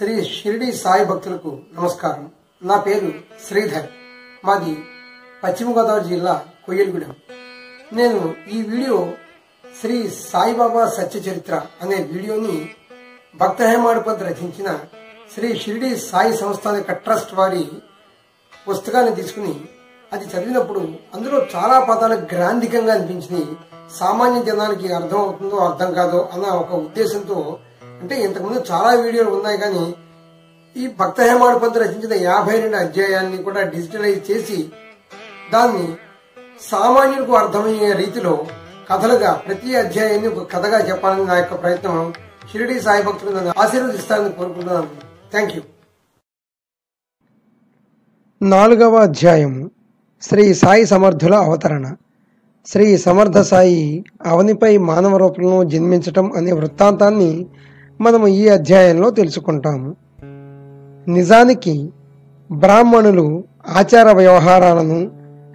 శ్రీ షిరిడి సాయి భక్తులకు నమస్కారం. నా పేరు శ్రీధర్. మాది పశ్చిమ గోదావరి జిల్లా కొయ్యలగూడెం. నేను ఈ వీడియో శ్రీ సాయిబాబా సత్య చరిత్ర అనే వీడియోని భక్త హేమాడుపంత్ రచించిన శ్రీ షిరిడి సాయి సంస్థానిక ట్రస్ట్ వారి పుస్తకాన్ని తీసుకుని అది చదివినప్పుడు అందులో చాలా పదాలు గ్రాంధికంగా అనిపించినాయి. సామాన్య జనానికి అర్థం అవుతుందో అర్థం కాదో అన్న ఒక ఉద్దేశంతో అంటే ఇంతకుముందు చాలా వీడియోలు ఉన్నాయి కానీ ఈ భక్త హేమాడుపంత్ రచించిన యాభై రెండు అధ్యాయాన్ని కూడా డిజిటలైజ్ చేసి దాన్ని సామాన్యులకు అర్థమయ్యే రీతిలో కథలుగా ప్రతి అధ్యాయాన్ని ఒక కథగా చెప్పాలని నా యొక్క ప్రయత్నం షిరిడి సాయి భక్తులు ఆశీర్వదిస్తారని కోరుకుంటున్నాను. థ్యాంక్ యూ నాలుగవ అధ్యాయము శ్రీ సాయి సమర్థుల అవతరణ. శ్రీ సమర్థ సాయి అవనిపై మానవ రూపంలో జన్మించటం అనే వృత్తాంతాన్ని మనము ఈ అధ్యాయంలో తెలుసుకుంటాము. నిజానికి బ్రాహ్మణులు ఆచార వ్యవహారాలను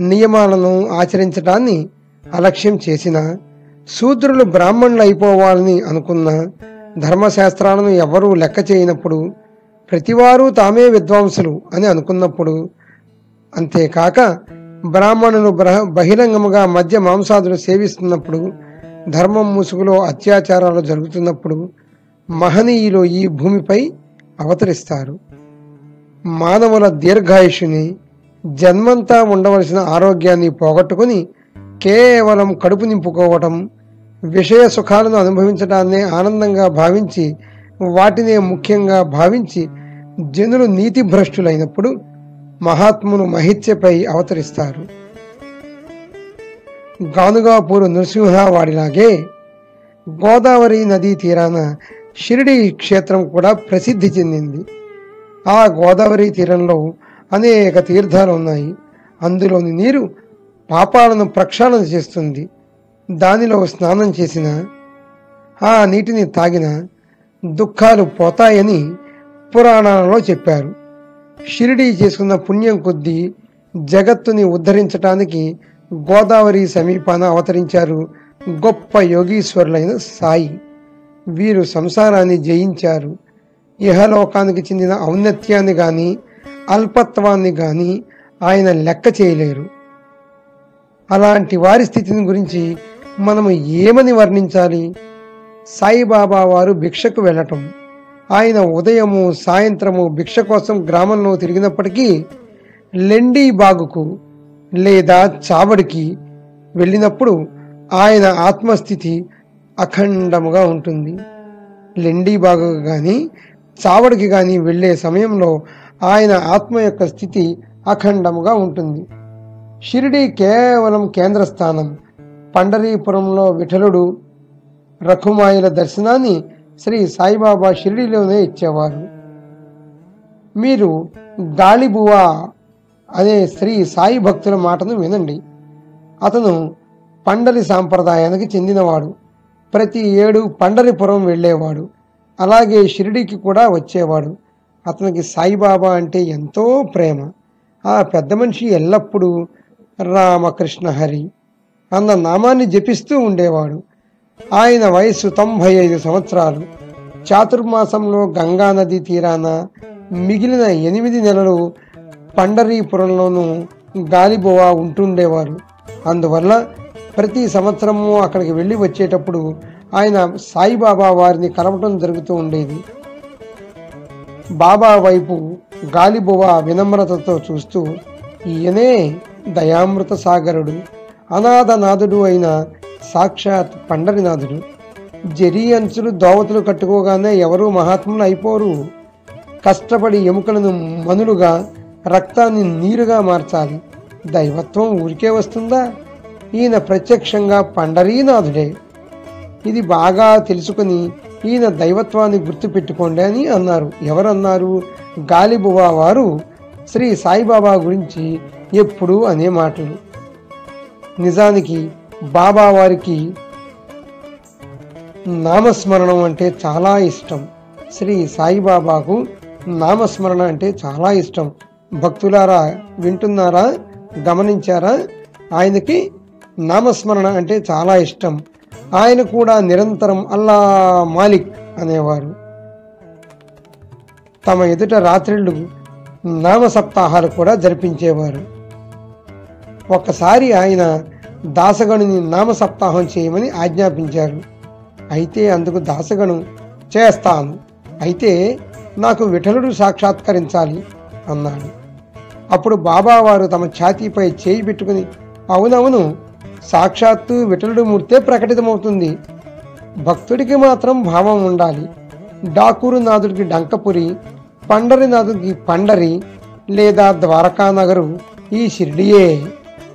నియమాలను ఆచరించడాన్ని అలక్ష్యం చేసిన శూద్రులు బ్రాహ్మణులు అయిపోవాలని అనుకున్న ధర్మశాస్త్రాలను ఎవరూ లెక్క చేయనప్పుడు ప్రతివారు తామే విద్వాంసులు అని అనుకున్నప్పుడు అంతేకాక బ్రాహ్మణులు బ్రహ బహిరంగముగా మద్య మాంసాదులు సేవిస్తున్నప్పుడు ధర్మం ముసుగులో అత్యాచారాలు జరుగుతున్నప్పుడు మహనీయులు ఈ భూమిపై అవతరిస్తారు. మానవుల దీర్ఘాయుషుని జన్మంతా ఉండవలసిన ఆరోగ్యాన్ని పోగొట్టుకుని కేవలం కడుపు నింపుకోవటం విషయ సుఖాలను అనుభవించడాన్నే ఆనందంగా భావించి వాటినే ముఖ్యంగా భావించి జనులు నీతి భ్రష్టులైనప్పుడు మహాత్ములు మహిత్యపై అవతరిస్తారు. గానుగాపూరు నృసింహ వాడిలాగే గోదావరి నదీ తీరాన షిరిడి క్షేత్రం కూడా ప్రసిద్ధి చెందింది. ఆ గోదావరి తీరంలో అనేక తీర్థాలు ఉన్నాయి. అందులోని నీరు పాపాలను ప్రక్షాళన చేస్తుంది. దానిలో స్నానం చేసిన ఆ నీటిని తాగిన దుఃఖాలు పోతాయని పురాణాలలో చెప్పారు. షిరిడి చేసుకున్న పుణ్యం కొద్దీ జగత్తుని ఉద్ధరించటానికి గోదావరి సమీపాన అవతరించారు గొప్ప యోగీశ్వరులైన సాయి. వీరు సంసారాన్ని జయించారు. ఇహలోకానికి చెందిన ఔన్నత్యాన్ని కానీ అల్పత్వాన్ని కానీ ఆయన లెక్క చేయలేరు. అలాంటి వారి స్థితిని గురించి మనము ఏమని వర్ణించాలి? సాయిబాబా వారు భిక్షకు వెళ్ళటం. ఆయన ఉదయము సాయంత్రము భిక్ష కోసం గ్రామంలో తిరిగినప్పటికీ లెండీ బాగుకు లేదా చావడికి వెళ్ళినప్పుడు ఆయన ఆత్మస్థితి అఖండముగా ఉంటుంది. లెండి బాగుకు కానీ చావడికి కానీ వెళ్ళే సమయంలో ఆయన ఆత్మ యొక్క స్థితి అఖండముగా ఉంటుంది. షిరిడి కేవలం కేంద్ర స్థానం పండరీపురంలో విఠలుడు రఘుమాయుల దర్శనాన్ని శ్రీ సాయిబాబా షిరిడిలోనే ఇచ్చేవారు. మీరు గాలిబువా అనే శ్రీ సాయి భక్తుల మాటను వినండి. అతను పండలి సాంప్రదాయానికి చెందినవాడు. ప్రతి ఏడు పండరిపురం వెళ్ళేవాడు. అలాగే షిరిడికి కూడా వచ్చేవాడు. అతనికి సాయిబాబా అంటే ఎంతో ప్రేమ. ఆ పెద్ద మనిషి ఎల్లప్పుడూ రామకృష్ణ హరి అన్న నామాన్ని జపిస్తూ ఉండేవాడు. ఆయన వయస్సు తొంభై ఐదు సంవత్సరాలు. చాతుర్మాసంలో గంగానది తీరాన మిగిలిన ఎనిమిది నెలలు పండరీపురంలోనూ గాలిబోవా ఉంటుండేవారు. అందువల్ల ప్రతి సంవత్సరము అక్కడికి వెళ్ళి వచ్చేటప్పుడు ఆయన సాయిబాబా వారిని కలవటం జరుగుతూ ఉండేది. బాబా వైపు గాలిబువ వినమ్రతతో చూస్తూ ఈయనే దయామృత సాగరుడు అనాథనాథుడు అయిన సాక్షాత్ పండరినాథుడు జరీ అంచులు దోవతులు కట్టుకోగానే ఎవరూ మహాత్ములు అయిపోరు. కష్టపడి ఎముకలను మనులుగా రక్తాన్ని నీరుగా మార్చాలి. దైవత్వం ఊరికే వస్తుందా? ఈయన ప్రత్యక్షంగా పండరీనాథుడే. ఇది బాగా తెలుసుకుని ఈయన దైవత్వాన్ని గుర్తుపెట్టుకోండి అని అన్నారు. ఎవరన్నారు? గాలిబువా వారు శ్రీ సాయిబాబా గురించి ఎప్పుడూ అనే మాటలు. నిజానికి బాబా వారికి నామస్మరణం అంటే చాలా ఇష్టం. శ్రీ సాయిబాబాకు నామస్మరణ అంటే చాలా ఇష్టం. భక్తులారా వింటున్నారా గమనించారా? ఆయనకి నామస్మరణ అంటే చాలా ఇష్టం. ఆయన కూడా నిరంతరం అల్లా మాలిక్ అనేవారు. తమ ఎదుట రాత్రిళ్ళు నామ సప్తాహాలు కూడా జరిపించేవారు. ఒకసారి ఆయన దాసగణుని నామ సప్తాహం చేయమని ఆజ్ఞాపించారు. అయితే అందుకు దాసగణు చేస్తాను అయితే నాకు విఠలుడు సాక్షాత్కరించాలి అన్నాడు. అప్పుడు బాబావారు తమ ఛాతీపై చేయి పెట్టుకుని అవునవును సాక్షాత్తు విఠలుడు మూర్తే ప్రకటితమవుతుంది. భక్తుడికి మాత్రం భావం ఉండాలి. డాకూరు నాథుడికి డంకపురి పండరి నాథుడికి పండరి లేదా ద్వారకా నగరు ఈ షిర్డియే.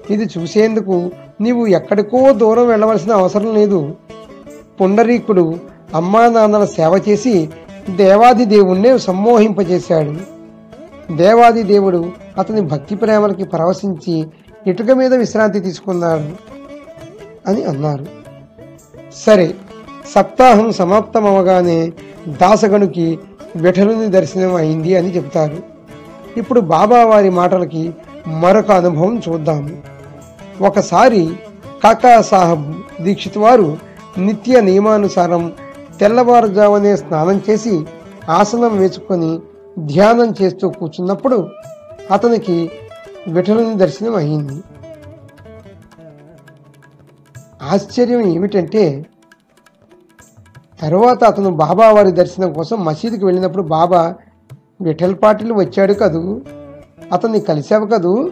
ఇది చూసేందుకు నీవు ఎక్కడికో దూరం వెళ్ళవలసిన అవసరం లేదు. పుండరీకుడు అమ్మా నాన్నల సేవ చేసి దేవాది దేవుణ్ణే సమ్మోహింపజేశాడు. దేవాది దేవుడు అతని భక్తి ప్రేమలకి పరవశించి ఇటుక మీద విశ్రాంతి తీసుకున్నాడు. అని అన్నారు. సరే సప్తాహం సమాప్తమవగానే దాసగణుకి విఠలుని దర్శనం అయింది అని చెబుతారు. ఇప్పుడు బాబావారి మాటలకి మరొక అనుభవం చూద్దాము. ఒకసారి కాకా సాహబ్ దీక్షిత్ వారు నిత్య నియమానుసారం తెల్లవారుజామునే స్నానం చేసి ఆసనం వేసుకొని ధ్యానం చేస్తూ కూర్చున్నప్పుడు అతనికి విఠలుని దర్శనం అయింది. ఆశ్చర్యం ఏమిటంటే తర్వాత అతను బాబా వారి దర్శనం కోసం మసీదుకి వెళ్ళినప్పుడు బాబా విఠల్ పాటిల్ వచ్చాడు కదూ? అతన్ని కలిసావు కదూ?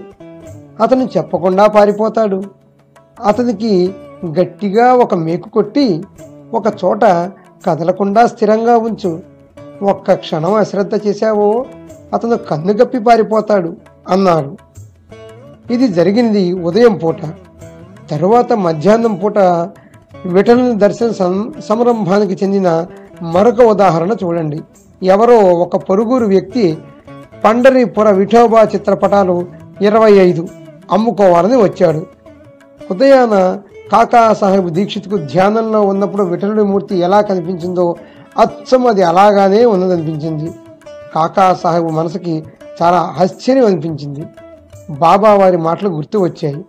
అతను చెప్పకుండా పారిపోతాడు. అతనికి గట్టిగా ఒక మేకు కొట్టి ఒక చోట కదలకుండా స్థిరంగా ఉంచు. ఒక్క క్షణం అశ్రద్ధ చేశావో అతను కన్నుగప్పి పారిపోతాడు అన్నాడు. ఇది జరిగింది ఉదయం పూట. తరువాత మధ్యాహ్నం పూట విఠలుని దర్శన సం- సంరంభానికి చెందిన మరొక ఉదాహరణ చూడండి. ఎవరో ఒక పొరుగురు వ్యక్తి పండరిపుర విఠోబా చిత్రపటాలు ఇరవై ఐదు అమ్ముకోవాలని వచ్చాడు. ఉదయాన కాకా సాహెబ్ దీక్షిత్కు ధ్యానంలో ఉన్నప్పుడు విఠలుడి మూర్తి ఎలా కనిపించిందో అచ్చం అది అలాగానే ఉన్నదనిపించింది. కాకా సాహెబ్ మనసుకి చాలా ఆశ్చర్యం అనిపించింది. బాబా వారి మాటలు గుర్తు వచ్చాయి.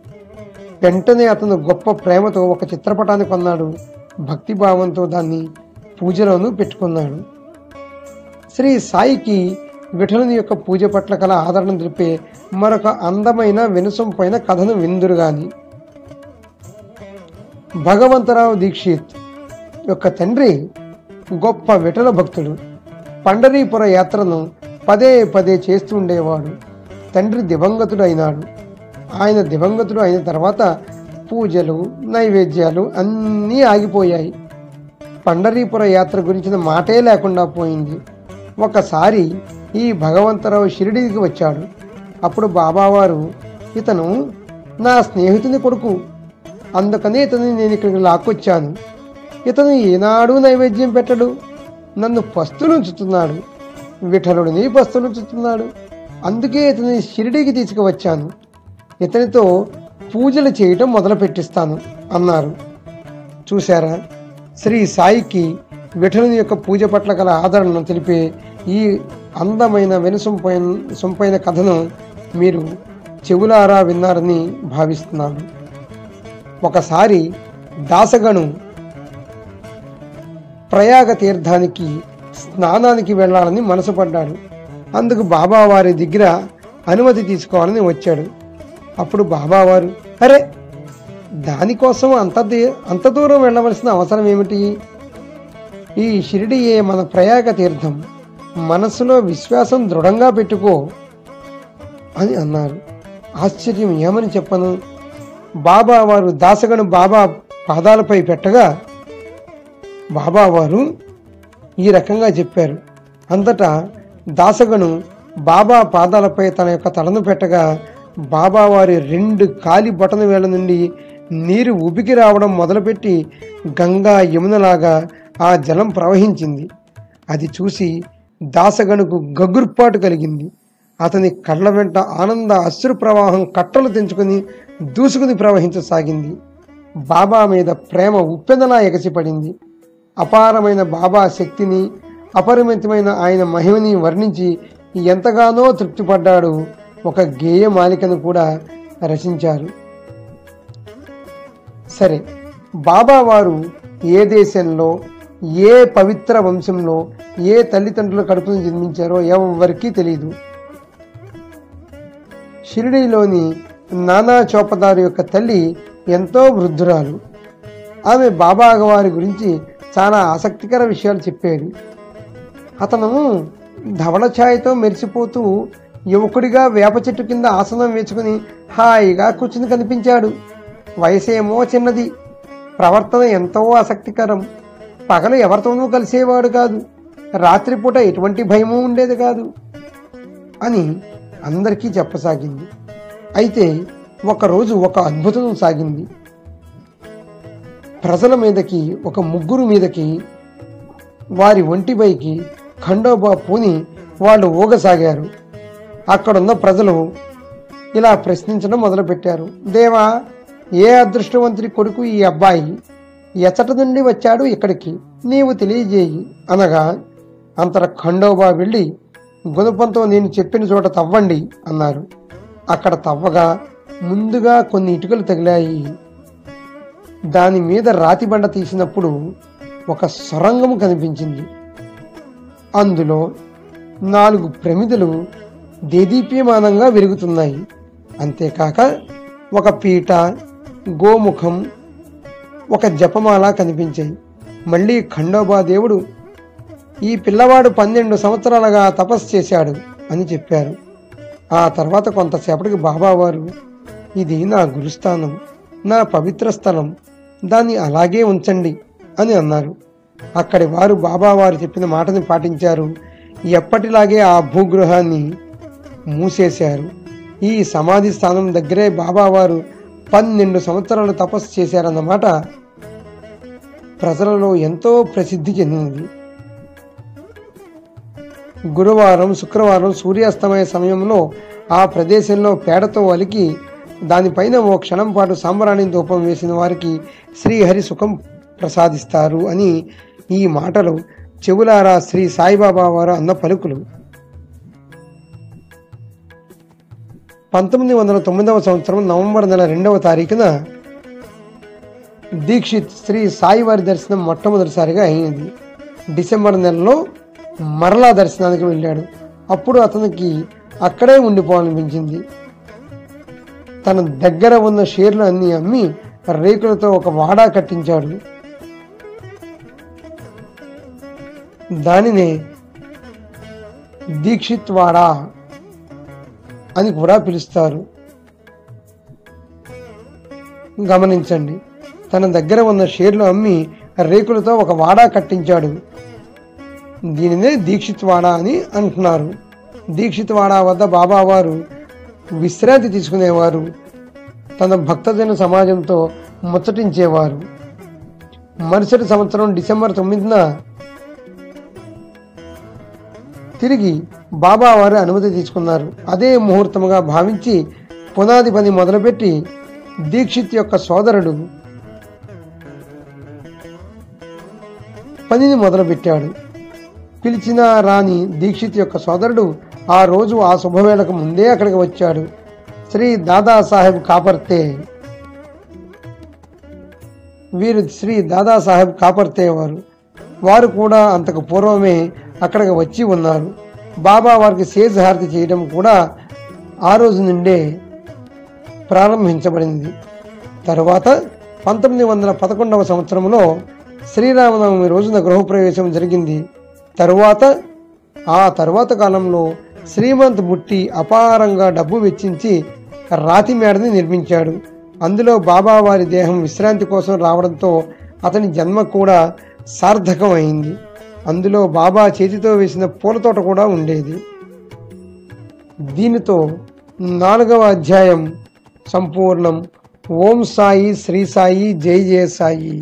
వెంటనే అతను గొప్ప ప్రేమతో ఒక చిత్రపటాన్ని కొన్నాడు. భక్తిభావంతో దాన్ని పూజలోనూ పెట్టుకున్నాడు. శ్రీ సాయికి విఠలుని యొక్క పూజ పట్ల కల ఆదరణ తెలిపే మరొక అందమైన వినసొంపైన కథను విందురుగాని భగవంతరావు దీక్షిత్ యొక్క తండ్రి గొప్ప విఠల భక్తుడు. పండరీపుర యాత్రను పదే పదే చేస్తూ ఉండేవాడు. తండ్రి దివంగతుడు అయినాడు ఆయన దివంగతులు అయిన తర్వాత పూజలు నైవేద్యాలు అన్నీ ఆగిపోయాయి. పండరీపుర యాత్ర గురించిన మాటే లేకుండా పోయింది. ఒకసారి ఈ భగవంతరావు షిరిడీకి వచ్చాడు. అప్పుడు బాబావారు ఇతను నా స్నేహితుని కొడుకు. అందుకనే ఇతని నేను ఇక్కడికి లాక్కొచ్చాను. ఇతను ఏనాడు నైవేద్యం పెట్టడు. నన్ను పస్తులుంచుతున్నాడు విఠలుడిని పస్తులుంచుతున్నాడు అందుకే ఇతని షిరిడీకి తీసుకువచ్చాను. ఇతనితో పూజలు చేయటం మొదలు పెట్టిస్తాను అన్నారు. చూశారా? శ్రీ సాయికి విఠలుని యొక్క పూజ పట్ల గల ఆదరణను తెలిపే ఈ అందమైన వెనుసొంపైన సొంపైన కథను మీరు చెవులారా విన్నారని భావిస్తున్నాను. ఒకసారి దాసగను ప్రయాగ తీర్థానికి స్నానానికి వెళ్ళాలని మనసు పడ్డాడు. అందుకు బాబావారి దగ్గర అనుమతి తీసుకోవాలని వచ్చాడు. అప్పుడు బాబావారు అరే దానికోసం అంత అంత దూరం వెళ్ళవలసిన అవసరం ఏమిటి? ఈ షిరిడియే మన ప్రయాగ తీర్థం. మనసులో విశ్వాసం దృఢంగా పెట్టుకో అని అన్నారు. ఆశ్చర్యం ఏమని చెప్పను? బాబా వారు దాసగను బాబా పాదాలపై పెట్టగా బాబా వారు ఈ రకంగా చెప్పారు. అంతటా దాసగను బాబా పాదాలపై తన యొక్క తలను పెట్టగా బాబా వారి రెండు కాలి బటన వేళ నుండి నీరు ఉబికి రావడం మొదలుపెట్టి గంగా యమునలాగా ఆ జలం ప్రవహించింది. అది చూసి దాసగణుకు గగుర్పాటు కలిగింది. అతని కళ్ళ వెంట ఆనంద అశ్రు ప్రవాహం కట్టలు తెంచుకుని దూసుకుని ప్రవహించసాగింది. బాబా మీద ప్రేమ ఉప్పెదలా ఎగసిపడింది. అపారమైన బాబా శక్తిని అపరిమితమైన ఆయన మహిమని వర్ణించి ఎంతగానో తృప్తిపడ్డాడు ఒక గేయ మాలికను కూడా రచించారు. సరే బాబా వారు ఏ దేశంలో ఏ పవిత్ర వంశంలో ఏ తల్లిదండ్రుల కడుపును జన్మించారో ఎవరికీ తెలియదు షిరిడీలోని నానా చోపదారు యొక్క తల్లి ఎంతో వృద్ధురాలు. ఆమె బాబా వారి గురించి చాలా ఆసక్తికర విషయాలు చెప్పేది. అతను ధవళ ఛాయతో మెరిసిపోతూ యువకుడిగా వేప చెట్టు కింద ఆసనం వేసుకుని హాయిగా కూర్చుని కనిపించాడు. వయసేమో చిన్నది. ప్రవర్తన ఎంతో ఆసక్తికరం. పగలు ఎవరితోనూ కలిసేవాడు కాదు. రాత్రిపూట ఎటువంటి భయమూ ఉండేది కాదు అని అందరికీ చెప్పసాగింది. అయితే ఒకరోజు ఒక అద్భుతం సాగింది. ప్రజల మీదకి ఒక ముగ్గురు మీదకి వారి ఒంటిపైకి ఖండోబా పూని వాళ్ళు ఊగసాగారు. అక్కడున్న ప్రజలు ఇలా ప్రశ్నించడం మొదలుపెట్టారు. దేవా ఏ అదృష్టవంతుడి కొడుకు ఈ అబ్బాయి ఎచ్చట నుండి వచ్చాడు ఇక్కడికి? నీవు తెలియజేయి అనగా అంతర ఖండోబా వెళ్ళి గుణపంతో నేను చెప్పిన చోట తవ్వండి అన్నారు. అక్కడ తవ్వగా ముందుగా కొన్ని ఇటుకలు తగిలాయి. దాని మీద రాతి బండ తీసినప్పుడు ఒక సొరంగం కనిపించింది. అందులో నాలుగు ప్రమిదలు దేదీప్యమానంగా వెలుగుతున్నాయి అంతేకాక ఒక పీట గోముఖం ఒక జపమాల కనిపించాయి. మళ్ళీ ఖండోబా దేవుడు ఈ పిల్లవాడు పన్నెండు సంవత్సరాలుగా తపస్సు చేశాడు అని చెప్పారు. ఆ తర్వాత కొంతసేపటికి బాబావారు ఇది నా గురుస్థానం నా పవిత్ర స్థలం దాన్ని అలాగే ఉంచండి అని అన్నారు. అక్కడి వారు బాబావారు చెప్పిన మాటని పాటించారు. ఎప్పటిలాగే ఆ భూగృహాన్ని మూసేశారు. ఈ సమాధి స్థానం దగ్గరే బాబావారు పన్నెండు సంవత్సరాలు తపస్సు చేశారన్నమాట. ప్రజలలో ఎంతో ప్రసిద్ధి చెందినది గురువారం శుక్రవారం సూర్యాస్తమయ సమయంలో ఆ ప్రదేశంలో పేడతో అలికి దానిపైన ఓ క్షణం పాటు సాంబ్రాణి ధూపం వేసిన వారికి శ్రీహరి సుఖం ప్రసాదిస్తారు అని ఈ మాటలు చెవులారా శ్రీ సాయిబాబా వారు అన్న పలుకులు. పంతొమ్మిది వందల తొమ్మిదవ సంవత్సరం నవంబర్ నెల రెండవ తారీఖున దీక్షిత్ శ్రీ సాయివారి దర్శనం మొట్టమొదటిసారిగా అయింది. డిసెంబర్ నెలలో మరలా దర్శనానికి వెళ్ళాడు. అప్పుడు అతనికి అక్కడే ఉండిపోవాలనిపించింది. తన దగ్గర ఉన్న షేర్లు అన్నీ అమ్మి రేకులతో ఒక వాడా కట్టించాడు. దానినే దీక్షిత్ వాడా అని కూడా పిలుస్తారు. గమనించండి తన దగ్గర ఉన్న షేర్లు అమ్మి రేకులతో ఒక వాడా కట్టించాడు. దీనినే దీక్షిత్ వాడా అని అంటున్నారు. దీక్షిత్ వాడా వద్ద బాబావారు విశ్రాంతి తీసుకునేవారు. తన భక్తజన సమాజంతో ముచ్చటించేవారు. మరుసటి సంవత్సరం డిసెంబర్ తొమ్మిదిన తిరిగి బాబా వారు అనుమతి తీసుకున్నారు. అదే ముహూర్తముగా భావించి పునాది పని మొదలుపెట్టి దీక్షిత్ యొక్క సోదరుడు పనిని మొదలుపెట్టాడు. పిలిచిన రాని దీక్షిత్ యొక్క సోదరుడు ఆ రోజు ఆ శుభవేళకు ముందే అక్కడికి వచ్చాడు. శ్రీ దాదాసాహెబ్ కాపర్తే. వీరు శ్రీ దాదాసాహెబ్ కాపర్తే వారు. వారు కూడా అంతకు పూర్వమే అక్కడికి వచ్చి ఉన్నారు. బాబా వారికి శేషహారతి చేయడం కూడా ఆ రోజు నుండే ప్రారంభించబడింది. తరువాత పంతొమ్మిది వందల పదకొండవ సంవత్సరంలో శ్రీరామనవమి రోజున గృహప్రవేశం జరిగింది. తరువాత ఆ తరువాత కాలంలో శ్రీమంత్ బుట్టి అపారంగా డబ్బు వెచ్చించి రాతి మేడని నిర్మించాడు. అందులో బాబా వారి దేహం విశ్రాంతి కోసం రావడంతో అతని జన్మ కూడా సార్థకం అయింది అందులో బాబా చేతితో వేసిన పూలతోట కూడా ఉండేది. దీనితో నాలుగవ అధ్యాయం సంపూర్ణం. ఓం సాయి శ్రీ సాయి జై జయ సాయి.